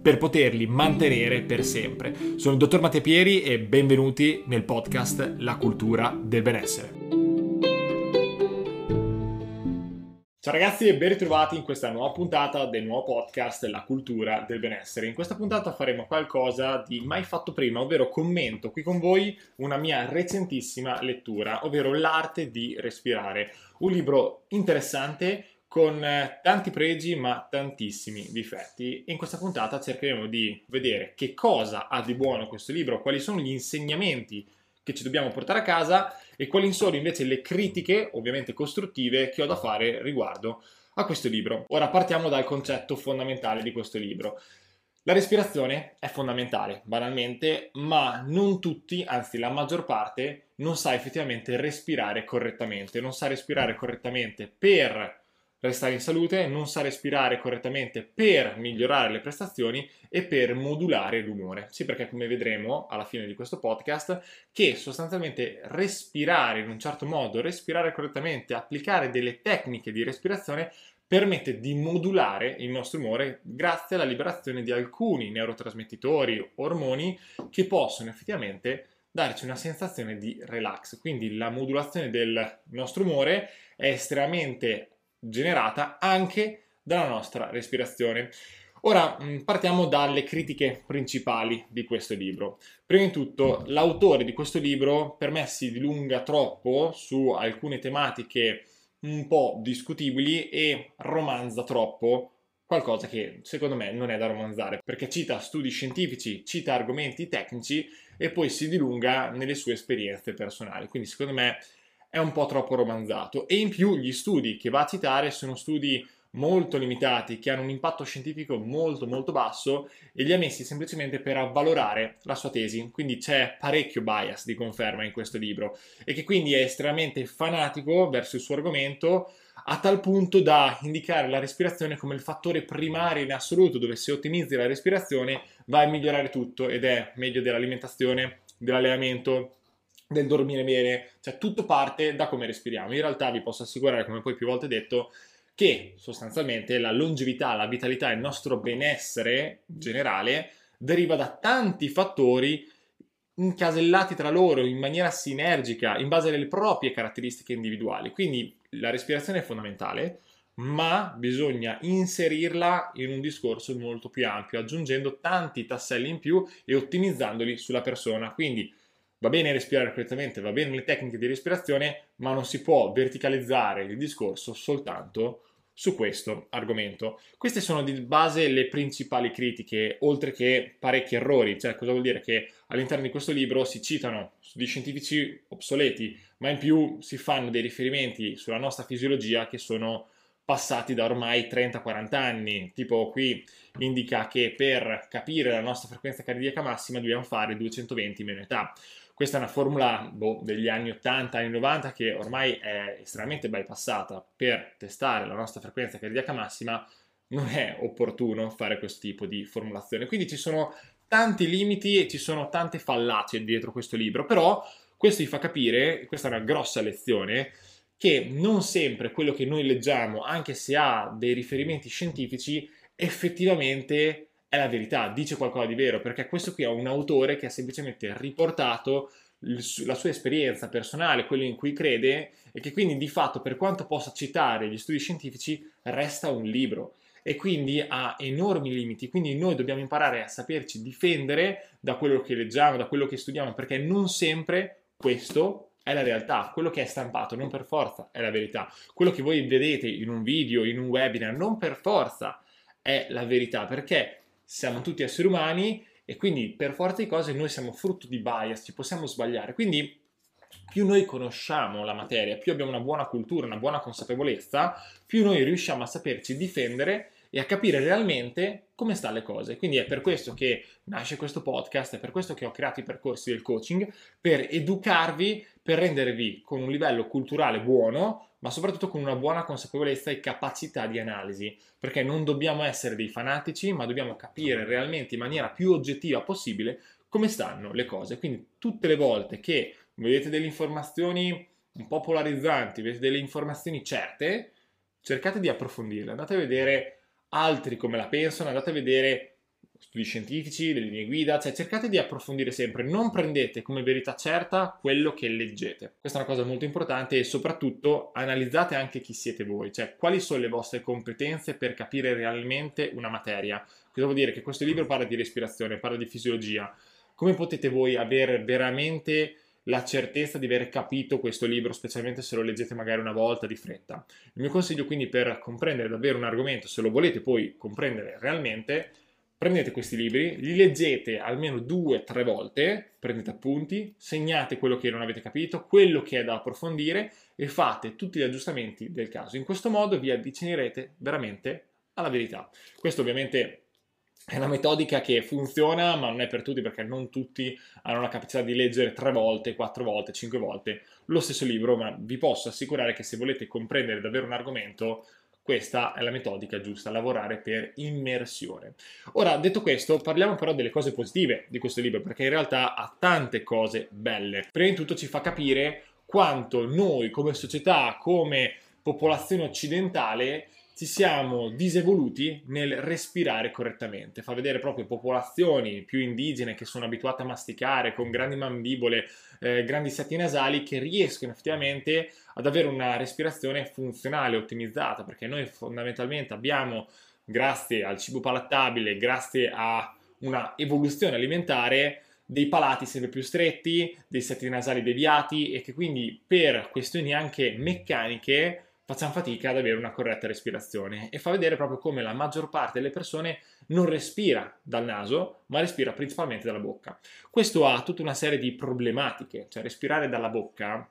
per poterli mantenere per sempre. Sono il dottor Matteo Pieri e benvenuti nel podcast La cultura del benessere. Ciao ragazzi e ben ritrovati in questa nuova puntata del nuovo podcast La cultura del benessere. In questa puntata faremo qualcosa di mai fatto prima, ovvero commento qui con voi una mia recentissima lettura, ovvero L'arte di respirare, un libro interessante con eh, tanti pregi ma tantissimi difetti. In questa puntata cercheremo di vedere che cosa ha di buono questo libro, quali sono gli insegnamenti che ci dobbiamo portare a casa e quali sono invece le critiche, ovviamente costruttive, che ho da fare riguardo a questo libro. Ora partiamo dal concetto fondamentale di questo libro. La respirazione è fondamentale, banalmente, ma non tutti, anzi la maggior parte, non sa effettivamente respirare correttamente, non sa respirare correttamente per restare in salute, non sa respirare correttamente per migliorare le prestazioni e per modulare l'umore. Sì, perché come vedremo alla fine di questo podcast, che sostanzialmente respirare in un certo modo, respirare correttamente, applicare delle tecniche di respirazione permette di modulare il nostro umore grazie alla liberazione di alcuni neurotrasmettitori, ormoni che possono effettivamente darci una sensazione di relax. Quindi la modulazione del nostro umore è estremamente generata anche dalla nostra respirazione. Ora mm, partiamo dalle critiche principali di questo libro. Prima di tutto, l'autore di questo libro per me si dilunga troppo su alcune tematiche un po' discutibili e romanza troppo qualcosa che secondo me non è da romanzare, perché cita studi scientifici, cita argomenti tecnici e poi si dilunga nelle sue esperienze personali. Quindi secondo me è un po' troppo romanzato. E in più gli studi che va a citare sono studi molto limitati che hanno un impatto scientifico molto molto basso e li ha messi semplicemente per avvalorare la sua tesi. Quindi c'è parecchio bias di conferma in questo libro e che quindi è estremamente fanatico verso il suo argomento a tal punto da indicare la respirazione come il fattore primario in assoluto dove se ottimizzi la respirazione vai a migliorare tutto ed è meglio dell'alimentazione dell'allenamento del dormire bene, cioè tutto parte da come respiriamo. In realtà vi posso assicurare, come poi più volte detto, che sostanzialmente la longevità, la vitalità il nostro benessere generale deriva da tanti fattori incasellati tra loro in maniera sinergica, in base alle proprie caratteristiche individuali. Quindi la respirazione è fondamentale, ma bisogna inserirla in un discorso molto più ampio, aggiungendo tanti tasselli in più e ottimizzandoli sulla persona. Quindi Va bene respirare correttamente, va bene le tecniche di respirazione, ma non si può verticalizzare il discorso soltanto su questo argomento. Queste sono di base le principali critiche, oltre che parecchi errori. Cioè, cosa vuol dire? Che all'interno di questo libro si citano studi scientifici obsoleti, ma in più si fanno dei riferimenti sulla nostra fisiologia che sono passati da ormai 30-40 anni. Tipo qui indica che per capire la nostra frequenza cardiaca massima dobbiamo fare 220 meno età. Questa è una formula boh, degli anni 80, anni 90 che ormai è estremamente bypassata. Per testare la nostra frequenza cardiaca massima non è opportuno fare questo tipo di formulazione. Quindi ci sono tanti limiti e ci sono tante fallacie dietro questo libro, però questo vi fa capire, questa è una grossa lezione, che non sempre quello che noi leggiamo, anche se ha dei riferimenti scientifici, effettivamente è la verità, dice qualcosa di vero, perché questo qui è un autore che ha semplicemente riportato la sua esperienza personale, quello in cui crede, e che quindi di fatto, per quanto possa citare gli studi scientifici, resta un libro e quindi ha enormi limiti. Quindi noi dobbiamo imparare a saperci difendere da quello che leggiamo, da quello che studiamo, perché non sempre questo è la realtà. Quello che è stampato non per forza è la verità. Quello che voi vedete in un video, in un webinar, non per forza è la verità, perché siamo tutti esseri umani e quindi per forza di cose noi siamo frutto di bias, ci possiamo sbagliare. Quindi più noi conosciamo la materia, più abbiamo una buona cultura, una buona consapevolezza, più noi riusciamo a saperci difendere e a capire realmente come stanno le cose. Quindi è per questo che nasce questo podcast, è per questo che ho creato i percorsi del coaching, per educarvi, per rendervi con un livello culturale buono, ma soprattutto con una buona consapevolezza e capacità di analisi, perché non dobbiamo essere dei fanatici, ma dobbiamo capire realmente in maniera più oggettiva possibile come stanno le cose. Quindi tutte le volte che vedete delle informazioni un po' polarizzanti, vedete delle informazioni certe, cercate di approfondirle, andate a vedere altri come la pensano, andate a vedere studi scientifici, delle linee guida, cioè cercate di approfondire sempre, non prendete come verità certa quello che leggete. Questa è una cosa molto importante e soprattutto analizzate anche chi siete voi, cioè quali sono le vostre competenze per capire realmente una materia. Cosa vuol dire? Che questo libro parla di respirazione, parla di fisiologia. Come potete voi avere veramente la certezza di aver capito questo libro, specialmente se lo leggete magari una volta di fretta. Il mio consiglio quindi per comprendere davvero un argomento, se lo volete poi comprendere realmente, prendete questi libri, li leggete almeno due o tre volte, prendete appunti, segnate quello che non avete capito, quello che è da approfondire e fate tutti gli aggiustamenti del caso. In questo modo vi avvicinerete veramente alla verità. Questo ovviamente è una metodica che funziona, ma non è per tutti perché non tutti hanno la capacità di leggere tre volte, quattro volte, cinque volte lo stesso libro, ma vi posso assicurare che se volete comprendere davvero un argomento, questa è la metodica giusta, lavorare per immersione. Ora, detto questo, parliamo però delle cose positive di questo libro, perché in realtà ha tante cose belle. Prima di tutto ci fa capire quanto noi come società, come popolazione occidentale, ci siamo disevoluti nel respirare correttamente. Fa vedere proprio popolazioni più indigene che sono abituate a masticare con grandi mandibole, eh, grandi setti nasali che riescono effettivamente ad avere una respirazione funzionale, ottimizzata, perché noi fondamentalmente abbiamo, grazie al cibo palattabile, grazie a una evoluzione alimentare, dei palati sempre più stretti, dei setti nasali deviati e che quindi per questioni anche meccaniche facciamo fatica ad avere una corretta respirazione e fa vedere proprio come la maggior parte delle persone non respira dal naso, ma respira principalmente dalla bocca. Questo ha tutta una serie di problematiche, cioè respirare dalla bocca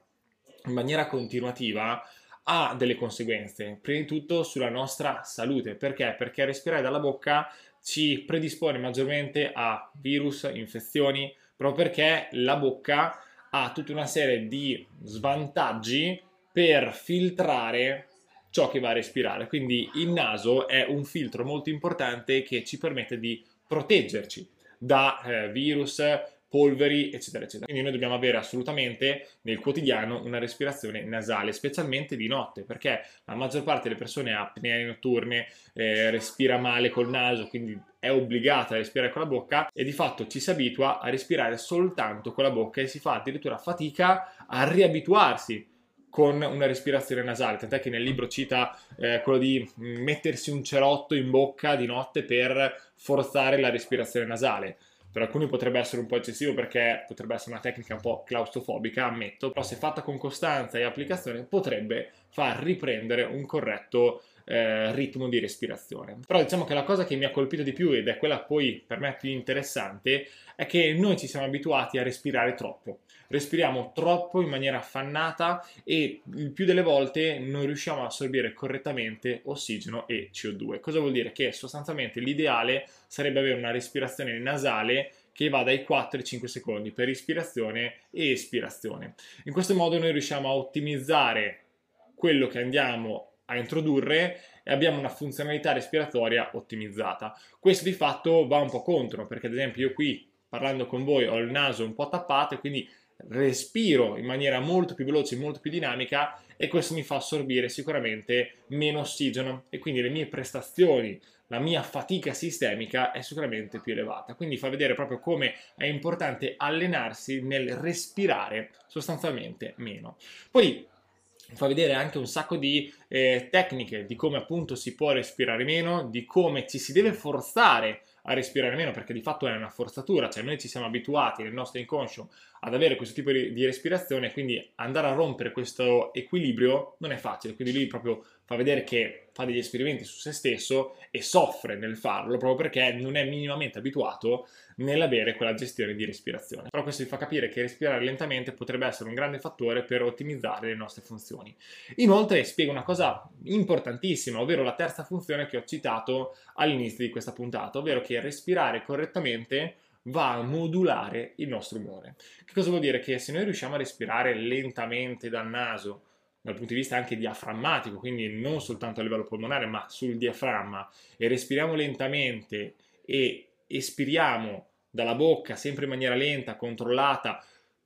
in maniera continuativa ha delle conseguenze, prima di tutto sulla nostra salute. Perché? Perché respirare dalla bocca ci predispone maggiormente a virus, infezioni, proprio perché la bocca ha tutta una serie di svantaggi per filtrare ciò che va a respirare. Quindi il naso è un filtro molto importante che ci permette di proteggerci da eh, virus, polveri, eccetera, eccetera. Quindi noi dobbiamo avere assolutamente nel quotidiano una respirazione nasale, specialmente di notte, perché la maggior parte delle persone ha apnee notturne, eh, respira male col naso, quindi è obbligata a respirare con la bocca e di fatto ci si abitua a respirare soltanto con la bocca e si fa addirittura fatica a riabituarsi con una respirazione nasale, tant'è che nel libro cita eh, quello di mettersi un cerotto in bocca di notte per forzare la respirazione nasale. Per alcuni potrebbe essere un po' eccessivo perché potrebbe essere una tecnica un po' claustrofobica, ammetto, però se fatta con costanza e applicazione potrebbe far riprendere un corretto eh, ritmo di respirazione. Però diciamo che la cosa che mi ha colpito di più ed è quella poi per me più interessante è che noi ci siamo abituati a respirare troppo. Respiriamo troppo in maniera affannata e il più delle volte non riusciamo a assorbire correttamente ossigeno e CO2. Cosa vuol dire? Che sostanzialmente l'ideale sarebbe avere una respirazione nasale che va dai 4 ai 5 secondi per ispirazione e espirazione. In questo modo noi riusciamo a ottimizzare quello che andiamo a introdurre e abbiamo una funzionalità respiratoria ottimizzata. Questo di fatto va un po' contro, perché ad esempio io qui parlando con voi ho il naso un po' tappato e quindi respiro in maniera molto più veloce, molto più dinamica e questo mi fa assorbire sicuramente meno ossigeno e quindi le mie prestazioni, la mia fatica sistemica è sicuramente più elevata. Quindi fa vedere proprio come è importante allenarsi nel respirare sostanzialmente meno. Poi fa vedere anche un sacco di eh, tecniche di come appunto si può respirare meno, di come ci si deve forzare a respirare meno perché di fatto è una forzatura, cioè noi ci siamo abituati nel nostro inconscio ad avere questo tipo di respirazione, quindi andare a rompere questo equilibrio non è facile, quindi lì proprio fa vedere che fa degli esperimenti su se stesso e soffre nel farlo proprio perché non è minimamente abituato nell'avere quella gestione di respirazione. Però questo vi fa capire che respirare lentamente potrebbe essere un grande fattore per ottimizzare le nostre funzioni. Inoltre spiega una cosa importantissima, ovvero la terza funzione che ho citato all'inizio di questa puntata, ovvero che respirare correttamente va a modulare il nostro umore. Che cosa vuol dire? Che se noi riusciamo a respirare lentamente dal naso, dal punto di vista anche diaframmatico, quindi non soltanto a livello polmonare, ma sul diaframma, e respiriamo lentamente e espiriamo dalla bocca sempre in maniera lenta, controllata,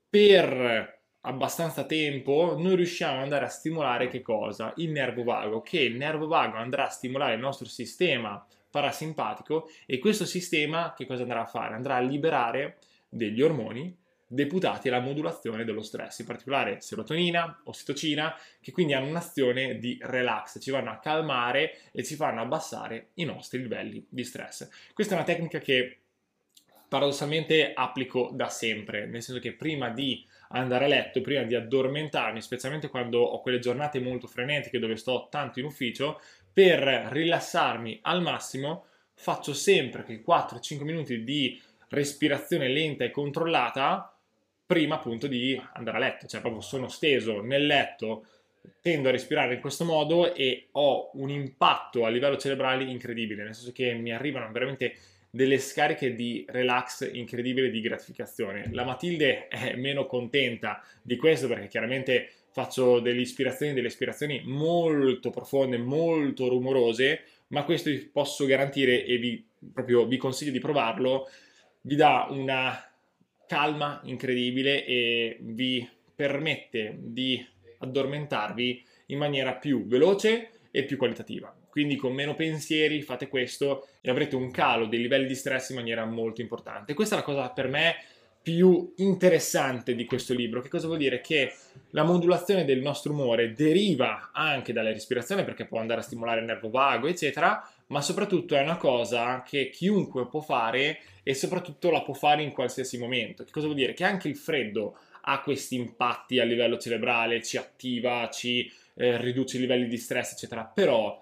per abbastanza tempo, noi riusciamo ad andare a stimolare che cosa? Il nervo vago, che il nervo vago andrà a stimolare il nostro sistema parasimpatico e questo sistema che cosa andrà a fare? Andrà a liberare degli ormoni deputati alla modulazione dello stress, in particolare serotonina, ossitocina, che quindi hanno un'azione di relax, ci vanno a calmare e ci fanno abbassare i nostri livelli di stress. Questa è una tecnica che paradossalmente applico da sempre, nel senso che prima di andare a letto, prima di addormentarmi, specialmente quando ho quelle giornate molto frenetiche dove sto tanto in ufficio, per rilassarmi al massimo faccio sempre che 4-5 minuti di respirazione lenta e controllata prima appunto di andare a letto, cioè proprio sono steso nel letto, tendo a respirare in questo modo e ho un impatto a livello cerebrale incredibile, nel senso che mi arrivano veramente delle scariche di relax incredibile di gratificazione. La Matilde è meno contenta di questo perché chiaramente faccio delle ispirazioni, delle ispirazioni molto profonde, molto rumorose, ma questo vi posso garantire e vi, proprio vi consiglio di provarlo, vi dà una calma incredibile e vi permette di addormentarvi in maniera più veloce e più qualitativa. Quindi con meno pensieri fate questo e avrete un calo dei livelli di stress in maniera molto importante. Questa è la cosa per me più interessante di questo libro. Che cosa vuol dire? Che la modulazione del nostro umore deriva anche dalla respirazione perché può andare a stimolare il nervo vago, eccetera, ma soprattutto è una cosa che chiunque può fare e soprattutto la può fare in qualsiasi momento. Che cosa vuol dire? Che anche il freddo ha questi impatti a livello cerebrale, ci attiva, ci eh, riduce i livelli di stress, eccetera, però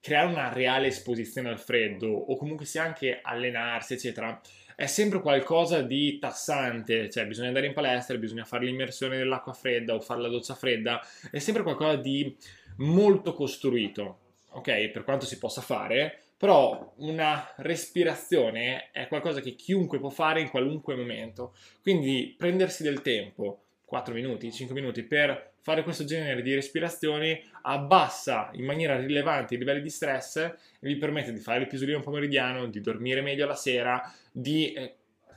creare una reale esposizione al freddo o comunque sia anche allenarsi, eccetera, è sempre qualcosa di tassante, cioè bisogna andare in palestra, bisogna fare l'immersione nell'acqua fredda o fare la doccia fredda, è sempre qualcosa di molto costruito, ok? Per quanto si possa fare, però una respirazione è qualcosa che chiunque può fare in qualunque momento, quindi prendersi del tempo, 4 minuti, 5 minuti per fare questo genere di respirazioni abbassa in maniera rilevante i livelli di stress e vi permette di fare il pisolino pomeridiano, di dormire meglio la sera, di eh,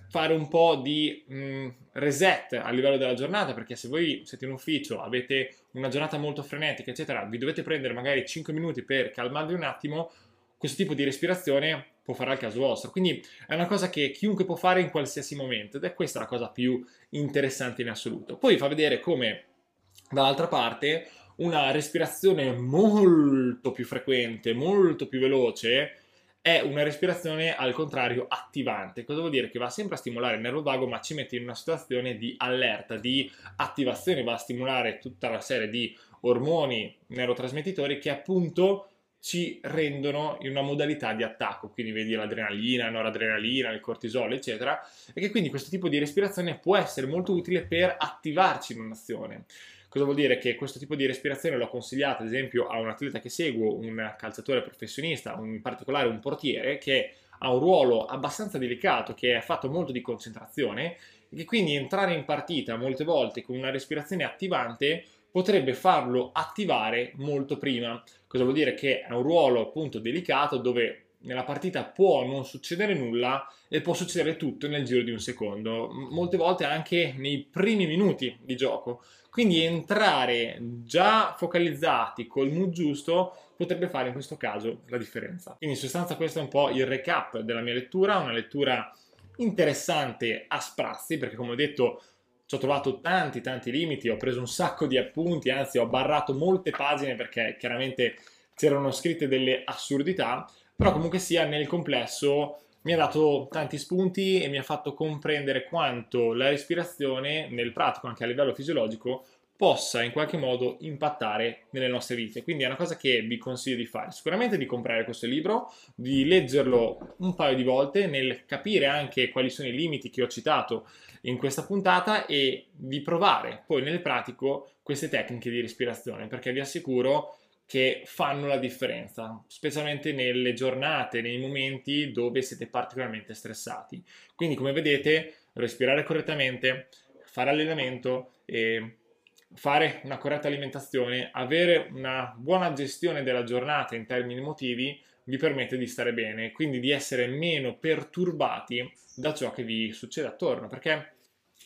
fare un po' di mh, mm, reset a livello della giornata, perché se voi siete in ufficio, avete una giornata molto frenetica, eccetera, vi dovete prendere magari 5 minuti per calmarvi un attimo, questo tipo di respirazione può fare al caso vostro. Quindi è una cosa che chiunque può fare in qualsiasi momento ed è questa la cosa più interessante in assoluto. Poi fa vedere come dall'altra parte una respirazione molto più frequente, molto più veloce, è una respirazione al contrario attivante. Cosa vuol dire? Che va sempre a stimolare il nervo vago, ma ci mette in una situazione di allerta, di attivazione, va a stimolare tutta la serie di ormoni neurotrasmettitori che appunto ci rendono in una modalità di attacco, quindi vedi l'adrenalina, noradrenalina, il cortisolo, eccetera, e che quindi questo tipo di respirazione può essere molto utile per attivarci in un'azione. Cosa vuol dire? Che questo tipo di respirazione l'ho consigliato ad esempio a un atleta che seguo, un calciatore professionista, in particolare un portiere, che ha un ruolo abbastanza delicato, che è fatto molto di concentrazione, e che quindi entrare in partita molte volte con una respirazione attivante potrebbe farlo attivare molto prima. Cosa vuol dire? Che è un ruolo appunto delicato dove nella partita può non succedere nulla e può succedere tutto nel giro di un secondo, molte volte anche nei primi minuti di gioco. Quindi entrare già focalizzati col mood giusto potrebbe fare in questo caso la differenza. Quindi in sostanza questo è un po' il recap della mia lettura, una lettura interessante a sprazzi perché come ho detto ci ho trovato tanti tanti limiti, ho preso un sacco di appunti, anzi ho barrato molte pagine perché chiaramente c'erano scritte delle assurdità, però comunque sia nel complesso mi ha dato tanti spunti e mi ha fatto comprendere quanto la respirazione nel pratico, anche a livello fisiologico, possa in qualche modo impattare nelle nostre vite. Quindi è una cosa che vi consiglio di fare. Sicuramente di comprare questo libro, di leggerlo un paio di volte, nel capire anche quali sono i limiti che ho citato in questa puntata e di provare poi nel pratico queste tecniche di respirazione, perché vi assicuro che fanno la differenza, specialmente nelle giornate, nei momenti dove siete particolarmente stressati. Quindi, come vedete, respirare correttamente, fare allenamento e fare una corretta alimentazione, avere una buona gestione della giornata in termini emotivi vi permette di stare bene, quindi di essere meno perturbati da ciò che vi succede attorno, perché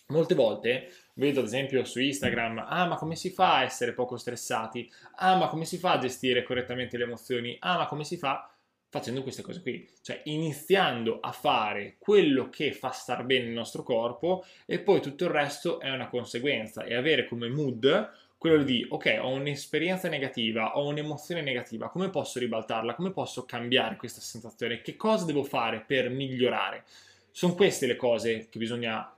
molte volte vedo ad esempio su Instagram, ah ma come si fa a essere poco stressati? Ah ma come si fa a gestire correttamente le emozioni? Ah ma come si fa? facendo queste cose qui, cioè iniziando a fare quello che fa star bene il nostro corpo e poi tutto il resto è una conseguenza e avere come mood quello di ok, ho un'esperienza negativa, ho un'emozione negativa, come posso ribaltarla? Come posso cambiare questa sensazione? Che cosa devo fare per migliorare? Sono queste le cose che bisogna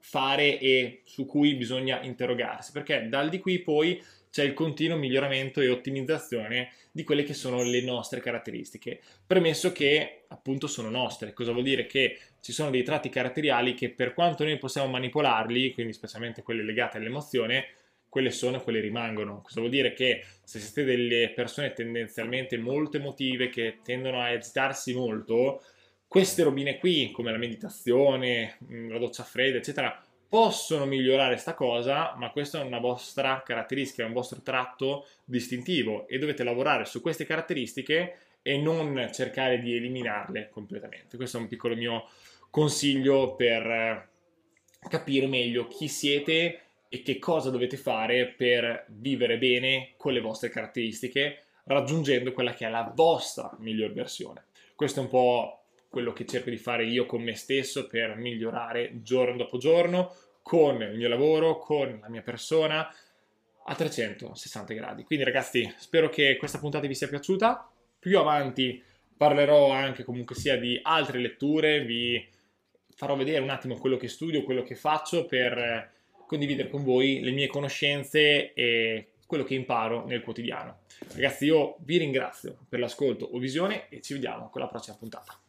fare e su cui bisogna interrogarsi, perché dal di qui poi c'è il continuo miglioramento e ottimizzazione di quelle che sono le nostre caratteristiche, premesso che appunto sono nostre. Cosa vuol dire? Che ci sono dei tratti caratteriali che per quanto noi possiamo manipolarli, quindi specialmente quelle legate all'emozione, quelle sono e quelle rimangono. Cosa vuol dire? Che se siete delle persone tendenzialmente molto emotive che tendono a agitarsi molto, queste robine qui, come la meditazione, la doccia fredda, eccetera, possono migliorare sta cosa, ma questa è una vostra caratteristica, è un vostro tratto distintivo e dovete lavorare su queste caratteristiche e non cercare di eliminarle completamente. Questo è un piccolo mio consiglio per eh, capire meglio chi siete e che cosa dovete fare per vivere bene con le vostre caratteristiche, raggiungendo quella che è la vostra miglior versione. Questo è un po' quello che cerco di fare io con me stesso per migliorare giorno dopo giorno, con il mio lavoro, con la mia persona, a 360 gradi. Quindi ragazzi, spero che questa puntata vi sia piaciuta. Più avanti parlerò anche comunque sia di altre letture, vi farò vedere un attimo quello che studio, quello che faccio per condividere con voi le mie conoscenze e quello che imparo nel quotidiano. Ragazzi, io vi ringrazio per l'ascolto o visione e ci vediamo con la prossima puntata.